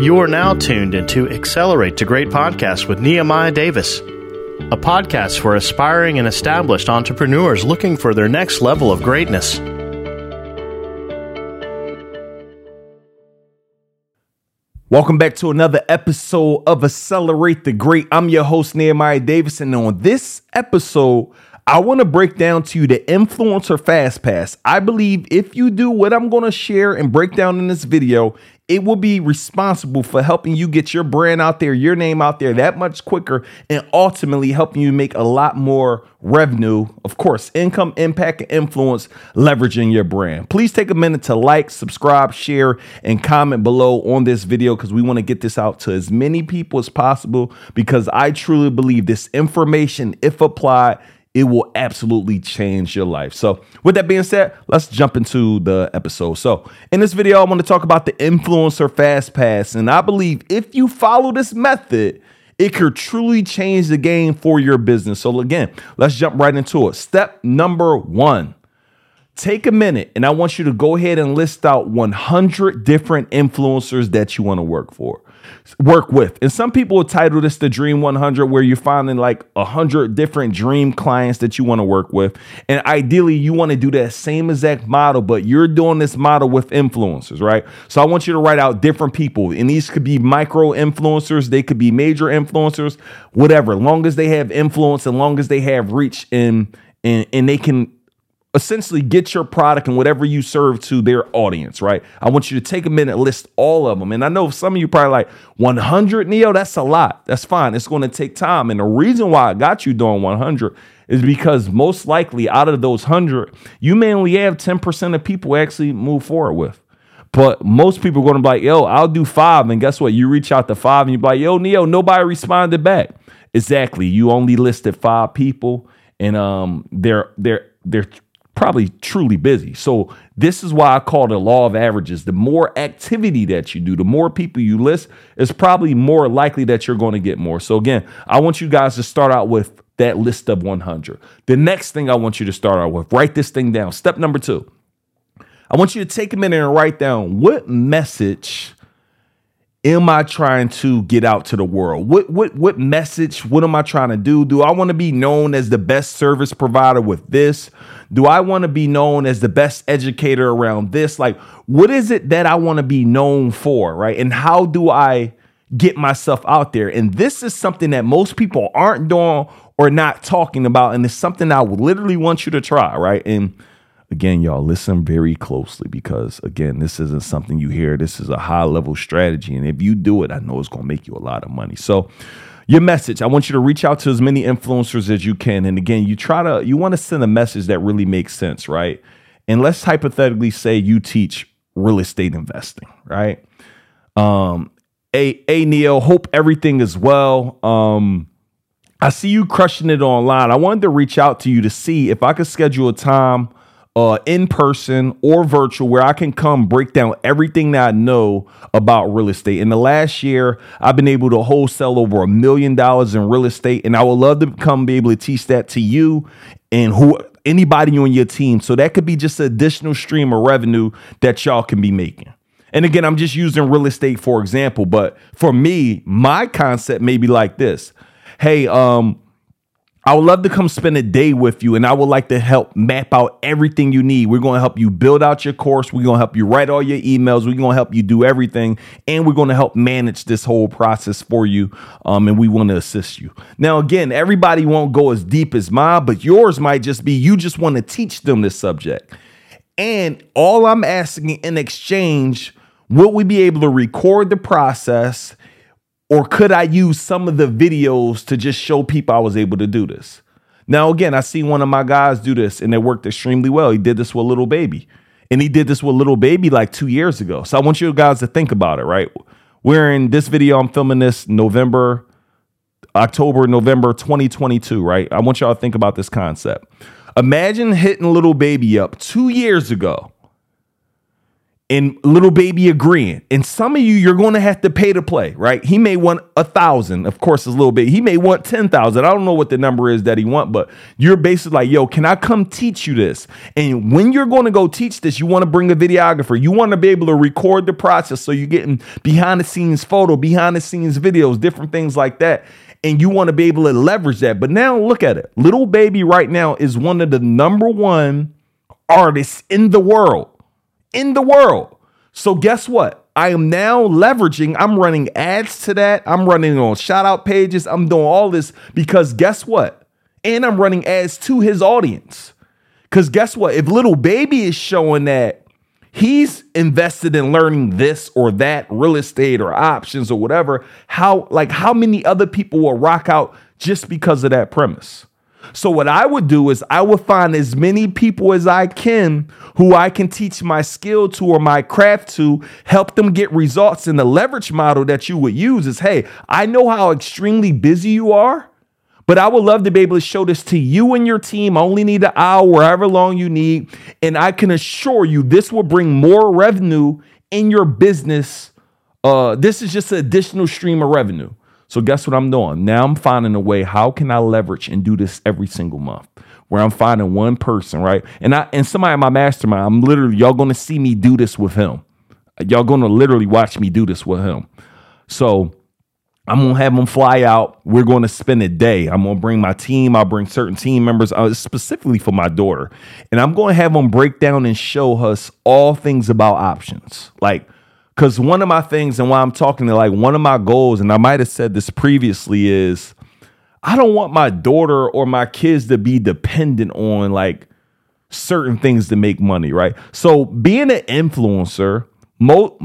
You are now tuned into Accelerate to Great Podcast with Nehemiah Davis, a podcast for aspiring and established entrepreneurs looking for their next level of greatness. Welcome back to another episode of Accelerate to Great. I'm your host, Nehemiah Davis, and on this episode, I want to break down to you the influencer fast pass. I believe if you do what I'm going to share and break down in this video, it will be responsible for helping you get your brand out there, your name out there that much quicker, and ultimately helping you make a lot more revenue. Of course, income, impact, and influence leveraging your brand. Please take a minute to like, subscribe, share, and comment below on this video because we want to get this out to as many people as possible because I truly believe this information, if applied, it will absolutely change your life. So, with that being said, let's jump into the episode. So, in this video, I want to talk about the influencer fast pass. And I believe if you follow this method, it could truly change the game for your business. So, again, let's jump right into it. Step number one take a minute and I want you to go ahead and list out 100 different influencers that you want to work for work with. And some people will title this the Dream 100, where you're finding like 100 different dream clients that you want to work with. And ideally, you want to do that same exact model, but you're doing this model with influencers, right? So I want you to write out different people. And these could be micro influencers, they could be major influencers, whatever. Long as they have influence and long as they have reach and and, and they can essentially get your product and whatever you serve to their audience, right? I want you to take a minute, list all of them. And I know some of you probably like 100 Neo, that's a lot. That's fine. It's going to take time. And the reason why I got you doing 100 is because most likely out of those 100, you may only have 10% of people actually move forward with. But most people are going to be like, yo, I'll do five. And guess what? You reach out to five and you're like, yo, Neo, nobody responded back. Exactly. You only listed five people and um they're they're they're probably truly busy. So this is why I call it a law of averages. The more activity that you do, the more people you list, it's probably more likely that you're going to get more. So again, I want you guys to start out with that list of 100. The next thing I want you to start out with, write this thing down. Step number 2. I want you to take a minute and write down what message am I trying to get out to the world? What what what message? What am I trying to do? Do I want to be known as the best service provider with this? Do I want to be known as the best educator around this? Like what is it that I want to be known for, right? And how do I get myself out there? And this is something that most people aren't doing or not talking about and it's something I would literally want you to try, right? And Again, y'all listen very closely because, again, this isn't something you hear. This is a high level strategy. And if you do it, I know it's going to make you a lot of money. So, your message, I want you to reach out to as many influencers as you can. And again, you try to, you want to send a message that really makes sense, right? And let's hypothetically say you teach real estate investing, right? Um, a, a Neo, hope everything is well. Um, I see you crushing it online. I wanted to reach out to you to see if I could schedule a time uh, in person or virtual where I can come break down everything that I know about real estate. In the last year, I've been able to wholesale over a million dollars in real estate, and I would love to come be able to teach that to you and who anybody on your team. So that could be just an additional stream of revenue that y'all can be making. And again, I'm just using real estate for example, but for me, my concept may be like this. Hey, um, I would love to come spend a day with you and I would like to help map out everything you need. We're going to help you build out your course. We're going to help you write all your emails. We're going to help you do everything. And we're going to help manage this whole process for you. Um, and we want to assist you. Now, again, everybody won't go as deep as mine, but yours might just be you just want to teach them this subject. And all I'm asking in exchange, will we be able to record the process or could I use some of the videos to just show people I was able to do this? Now, again, I see one of my guys do this and it worked extremely well. He did this with Lil Baby. And he did this with Lil Baby like two years ago. So I want you guys to think about it, right? We're in this video, I'm filming this November, October, November 2022, right? I want y'all to think about this concept. Imagine hitting Lil Baby up two years ago and Lil Baby agreeing. And some of you, you're going to have to pay to play, right? He may want a thousand, of course, his Lil Baby. He may want ten thousand. I don't know what the number is that he want, but you're basically like, yo, can I come teach you this? And when you're going to go teach this, you want to bring a videographer. You want to be able to record the process, so you're getting behind the scenes photo, behind the scenes videos, different things like that. And you want to be able to leverage that. But now look at it. Lil Baby right now is one of the number one artists in the world in the world. So guess what? I am now leveraging, I'm running ads to that. I'm running on shout out pages. I'm doing all this because guess what? And I'm running ads to his audience. Because guess what? If Lil Baby is showing that he's invested in learning this or that real estate or options or whatever, how like how many other people will rock out just because of that premise? So what I would do is I would find as many people as I can who I can teach my skill to or my craft to, help them get results. And the leverage model that you would use is, hey, I know how extremely busy you are. But I would love to be able to show this to you and your team. I only need an hour, however long you need. And I can assure you this will bring more revenue in your business. Uh, this is just an additional stream of revenue. So guess what I'm doing? Now I'm finding a way how can I leverage and do this every single month where I'm finding one person, right? And I and somebody in my mastermind, I'm literally y'all to see me do this with him. Y'all to literally watch me do this with him. So I'm gonna have them fly out. We're to spend a day. I'm gonna bring my team. I'll bring certain team members, uh, specifically for my daughter, and I'm gonna have them break down and show us all things about options, like because one of my things, and why I'm talking to like one of my goals, and I might have said this previously, is I don't want my daughter or my kids to be dependent on like certain things to make money, right? So being an influencer, mo-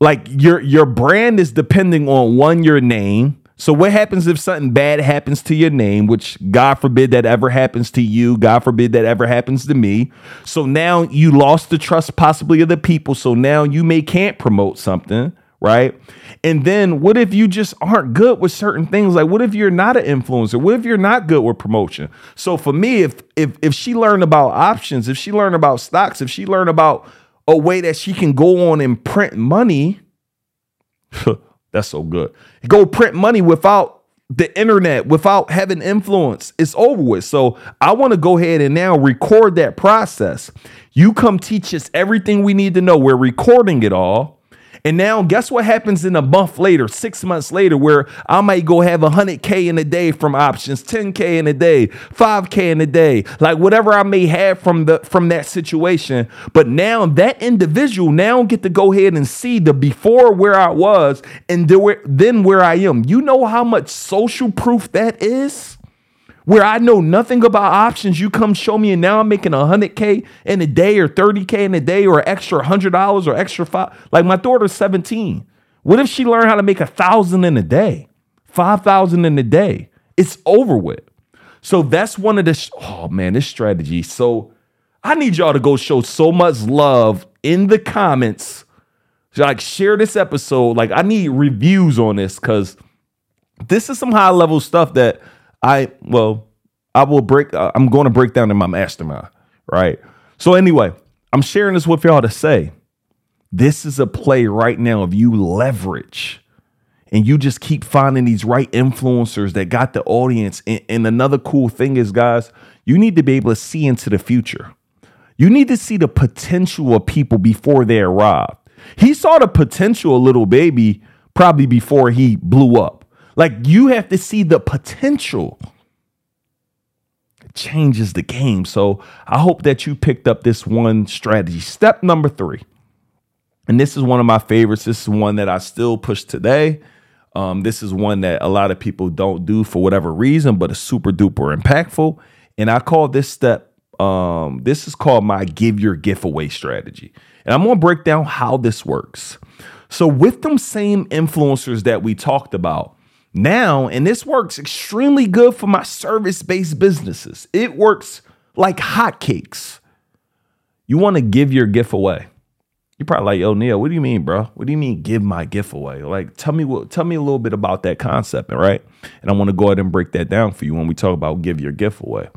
like your your brand is depending on one your name, so what happens if something bad happens to your name, which God forbid that ever happens to you, God forbid that ever happens to me. So now you lost the trust possibly of the people. So now you may can't promote something, right? And then what if you just aren't good with certain things? Like what if you're not an influencer? What if you're not good with promotion? So for me, if if if she learned about options, if she learned about stocks, if she learned about a way that she can go on and print money, That's so good. Go print money without the internet, without having influence. It's over with. So I want to go ahead and now record that process. You come teach us everything we need to know. We're recording it all. And now, guess what happens in a month later, six months later, where I might go have 100K in a day from options, 10K in a day, 5K in a day, like whatever I may have from the from that situation. But now that individual now get to go ahead and see the before where I was and then where I am. You know how much social proof that is? Where I know nothing about options. You come show me, and now I'm making 100K in a day or 30K in a day or extra $100 or extra five. Like my daughter's 17. What if she learned how to make a thousand in a day, 5,000 in a day? It's over with. So that's one of the, sh- oh man, this strategy. So I need y'all to go show so much love in the comments. Like share this episode. Like I need reviews on this because this is some high level stuff that I well, I will break. Uh, I'm going to break down in my mastermind, right? So anyway, I'm sharing this with y'all to say this is a play right now of you leverage and you just keep finding these right influencers that got the audience. And, and, another cool thing is, guys, you need to be able to see into the future. You need to see the potential of people before they arrive. He saw the potential of Lil Baby probably before he blew up. Like you have to see the potential. It changes the game. So I hope that you picked up this one strategy. Step number three. And this is one of my favorites. This is one that I still push today. Um, this is one that a lot of people don't do for whatever reason, but it's super duper impactful. And I call this step, um, this is called my give your gift away strategy. And I'm gonna break down how this works. So, with them same influencers that we talked about, now, and this works extremely good for my service based businesses, it works like hotcakes. You want to give your gift away. You're probably like, "Yo, Neil, what do you mean, bro? What do you mean give my gift away? Like, tell me what, tell me a little bit about that concept, right?" And I want to go ahead and break that down for you when we talk about give your gift away.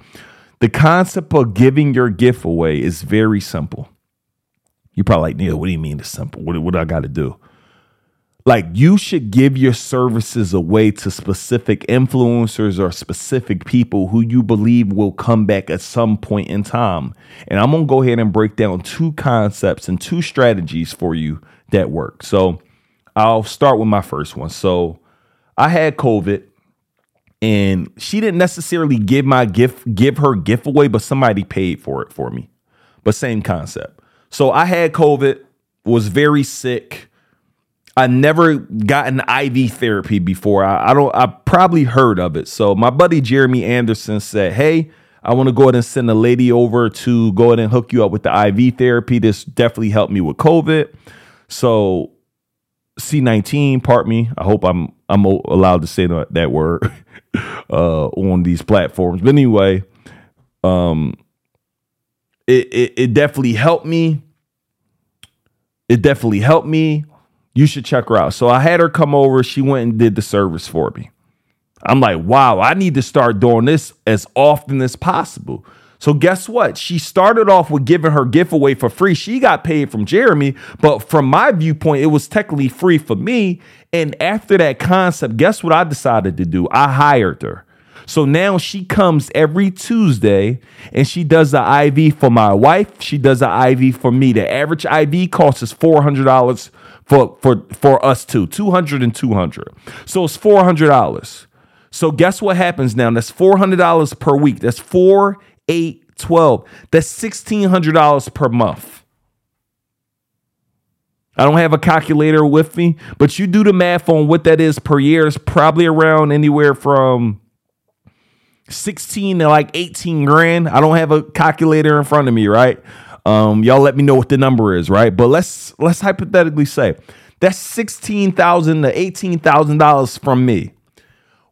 The concept of giving your gift away is very simple. You're probably like, Neil, what do you mean it's simple? What, what do I got to do? Like you should give your services away to specific influencers or specific people who you believe will come back at some point in time. And I'm gonna go ahead and break down two concepts and two strategies for you that work. So I'll start with my first one. So I had COVID and she didn't necessarily give my gift, give her gift away, but somebody paid for it for me. But same concept. So I had COVID, was very sick I never gotten IV therapy before. I, I, don't. I probably heard of it. So my buddy Jeremy Anderson said, "Hey, I want to go ahead and send a lady over to go ahead and hook you up with the IV therapy. This definitely helped me with COVID." So C19, part me. I hope I'm I'm allowed to say that, that word uh, on these platforms. But anyway, um, it, it it definitely helped me. It definitely helped me you should check her out. So I had her come over. She went and did the service for me. I'm like, wow, I need to start doing this as often as possible. So guess what? She started off with giving her gift away for free. She got paid from Jeremy, but from my viewpoint, it was technically free for me. And after that concept, guess what I decided to do? I hired her. So now she comes every Tuesday and she does the IV for my wife. She does the IV for me. The average IV cost is $400 for for for us two 200 and 200 so it's $400 so guess what happens now? That's $400 per week. That's 4 8 12 that's $1600 per month. I don't have a calculator with me, but you do the math on what that is per year. It's probably around anywhere from 16 to like 18 grand. I don't have a calculator in front of me, right? Um, y'all let me know what the number is, right? But let's let's hypothetically say that's sixteen thousand to eighteen thousand dollars from me.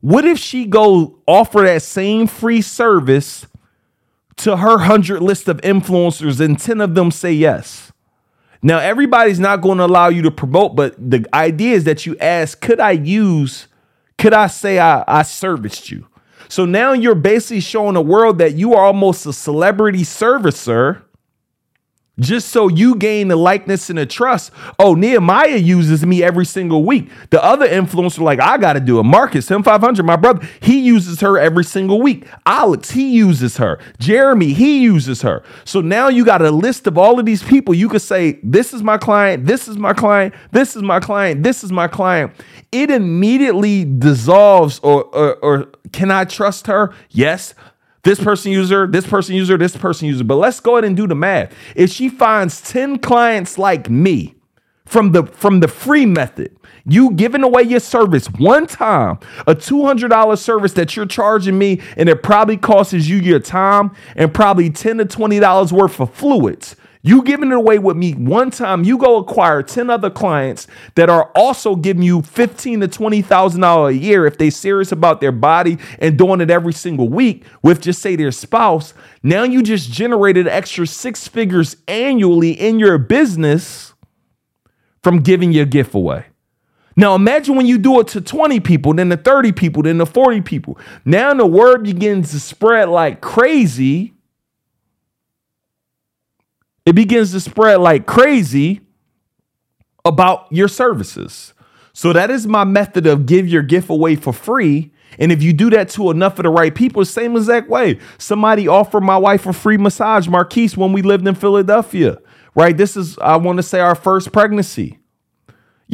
What if she go offer that same free service to her hundred list of influencers and ten of them say yes? Now everybody's not going to allow you to promote, but the idea is that you ask, could I use, could I say I, I serviced you? So now you're basically showing the world that you are almost a celebrity servicer just so you gain the likeness and the trust. Oh, Nehemiah uses me every single week. The other influencer, like, I got to do it. Marcus, him 500, my brother, he uses her every single week. Alex, he uses her. Jeremy, he uses her. So now you got a list of all of these people. You could say, This is my client, this is my client, this is my client, this is my client. It immediately dissolves, or, or, or can I trust her? Yes this person user, this person user, this person user. But let's go ahead and do the math. If she finds 10 clients like me from the from the free method, you giving away your service one time, a $200 service that you're charging me, and it probably costs you your time and probably 10 to $20 worth of fluids. You giving it away with me one time, you go acquire 10 other clients that are also giving you fifteen to twenty thousand dollars a year if they serious about their body and doing it every single week with just say their spouse. Now you just generated extra six figures annually in your business from giving your gift away. Now imagine when you do it to 20 people, then to 30 people, then to 40 people. Now the word begins to spread like crazy it begins to spread like crazy about your services. So that is my method of give your gift away for free. And if you do that to enough of the right people, same exact way. Somebody offered my wife a free massage, Marquise, when we lived in Philadelphia. Right? This is, I want to say, our first pregnancy.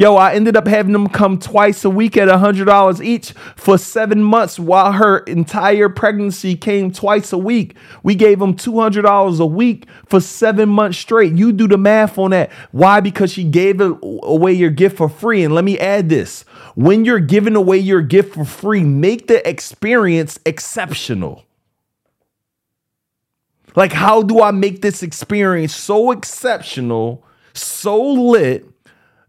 Yo, I ended up having them come twice a week at $100 each for seven months while her entire pregnancy came twice a week. We gave them $200 a week for seven months straight. You do the math on that. Why? Because she gave away your gift for free. And let me add this when you're giving away your gift for free, make the experience exceptional. Like, how do I make this experience so exceptional, so lit?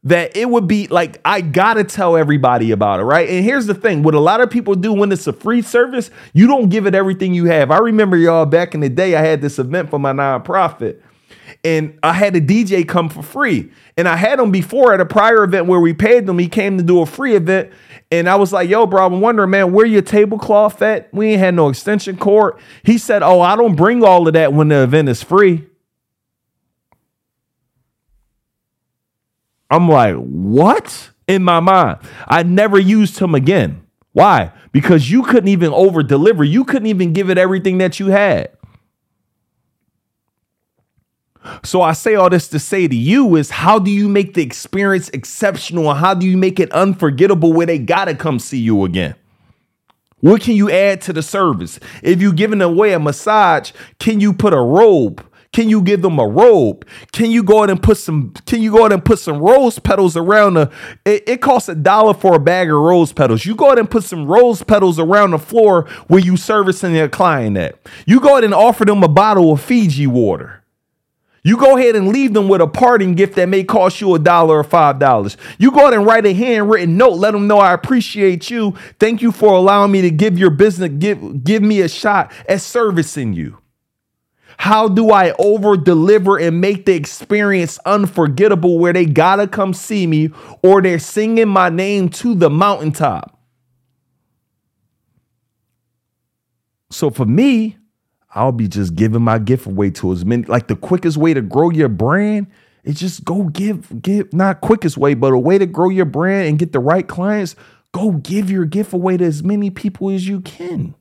That it would be like I gotta tell everybody about it, right? And here's the thing: what a lot of people do when it's a free service, you don't give it everything you have. I remember y'all back in the day, I had this event for my nonprofit, and I had a DJ come for free. And I had him before at a prior event where we paid them. He came to do a free event, and I was like, "Yo, bro, I'm wondering, man, where your tablecloth at? We ain't had no extension cord." He said, "Oh, I don't bring all of that when the event is free." I'm like, what? In my mind, I never used him again. Why? Because you couldn't even over deliver. You couldn't even give it everything that you had. So I say all this to say to you is how do you make the experience exceptional? and How do you make it unforgettable where they gotta come see you again? What can you add to the service? If you're giving away a massage, can you put a robe? Can you give them a robe? Can you go ahead and put some? Can you go ahead and put some rose petals around the? It, it costs a dollar for a bag of rose petals. You go ahead and put some rose petals around the floor where you servicing your client at. You go ahead and offer them a bottle of Fiji water. You go ahead and leave them with a parting gift that may cost you a dollar or five dollars. You go ahead and write a handwritten note. Let them know I appreciate you. Thank you for allowing me to give your business, give, give me a shot at servicing you. How do I over deliver and make the experience unforgettable where they gotta come see me or they're singing my name to the mountaintop? So for me, I'll be just giving my gift away to as many. Like the quickest way to grow your brand is just go give, give, not quickest way, but a way to grow your brand and get the right clients. Go give your gift away to as many people as you can.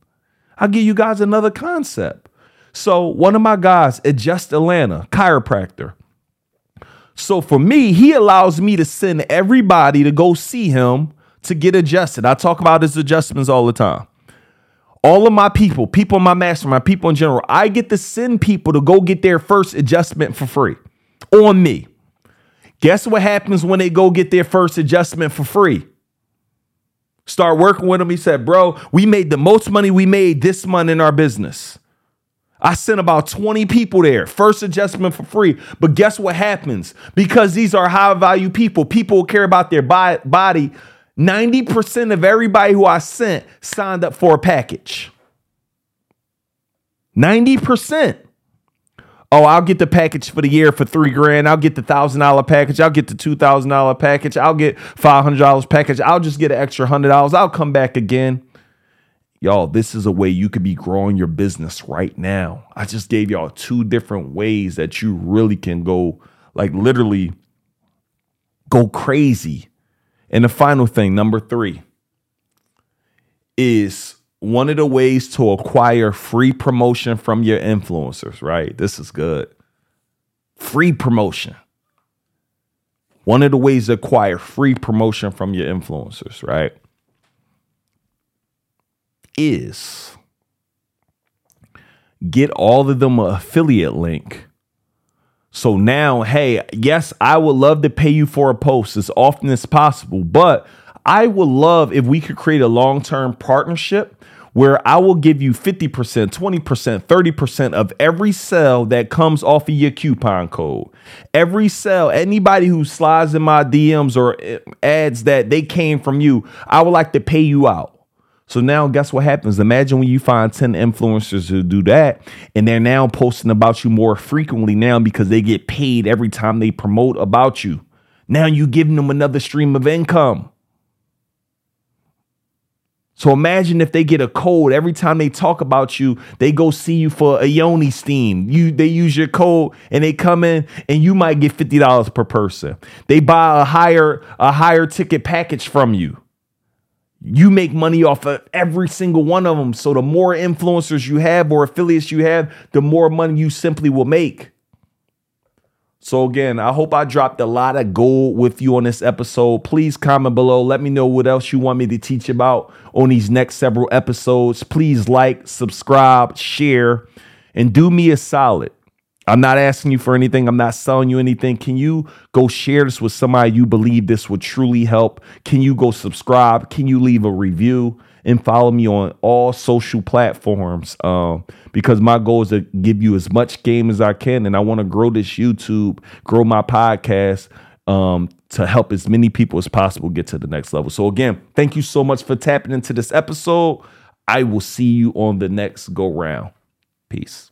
I'll give you guys another concept. So one of my guys, at Just Atlanta, chiropractor. So for me, he allows me to send everybody to go see him to get adjusted. I talk about his adjustments all the time all of my people, people in my mastermind, people in general, I get to send people to go get their first adjustment for free on me. Guess what happens when they go get their first adjustment for free? Start working with them. He said, Bro, we made the most money we made this month in our business. I sent about 20 people there, first adjustment for free. But guess what happens? Because these are high value people, people care about their body 90% of everybody who I sent signed up for a package. 90%. Oh, I'll get the package for the year for three grand. I'll get the thousand dollar package. I'll get the two thousand dollar package. I'll get five hundred dollars package. I'll just get an extra hundred dollars. I'll come back again. Y'all, this is a way you could be growing your business right now. I just gave y'all two different ways that you really can go, like literally go crazy and the final thing, number three, is one of the ways to acquire free promotion from your influencers, right? This is good. Free promotion. One of the ways to acquire free promotion from your influencers, right? Is get all of them affiliate link so now, hey, yes, I would love to pay you for a post as often as possible, but I would love if we could create a long term partnership where I will give you 50%, 20%, 30% of every sale that comes off of your coupon code. Every sale, anybody who slides in my DMs or eh, ads that they came from you, I would like to pay you out. So now guess what happens? Imagine when you find 10 influencers who do that and they're now posting about you more frequently now because they get paid every time they promote about you. Now you're giving them another stream of income. So imagine if they get a code every time they talk about you, they go see you for a yoni steam. You they use your code and they come in and you might get $50 per person. They buy a higher a higher ticket package from you you make money off of every single one of them. So the more influencers you have or affiliates you have, the more money you simply will make. So again, I hope I dropped a lot of gold with you on this episode. Please comment below. Let me know what else you want me to teach about on these next several episodes. Please like, subscribe, share, and do me a solid. I'm not asking you for anything. I'm not selling you anything. Can you go share this with somebody you believe this would truly help? Can you go subscribe? Can you leave a review and follow me on all social platforms? Um, because my goal is to give you as much game as I can, and I want to grow this YouTube, grow my podcast. Um, to help as many people as possible get to the next level. So, again, thank you so much for tapping into this episode. I will see you on the next go round. Peace.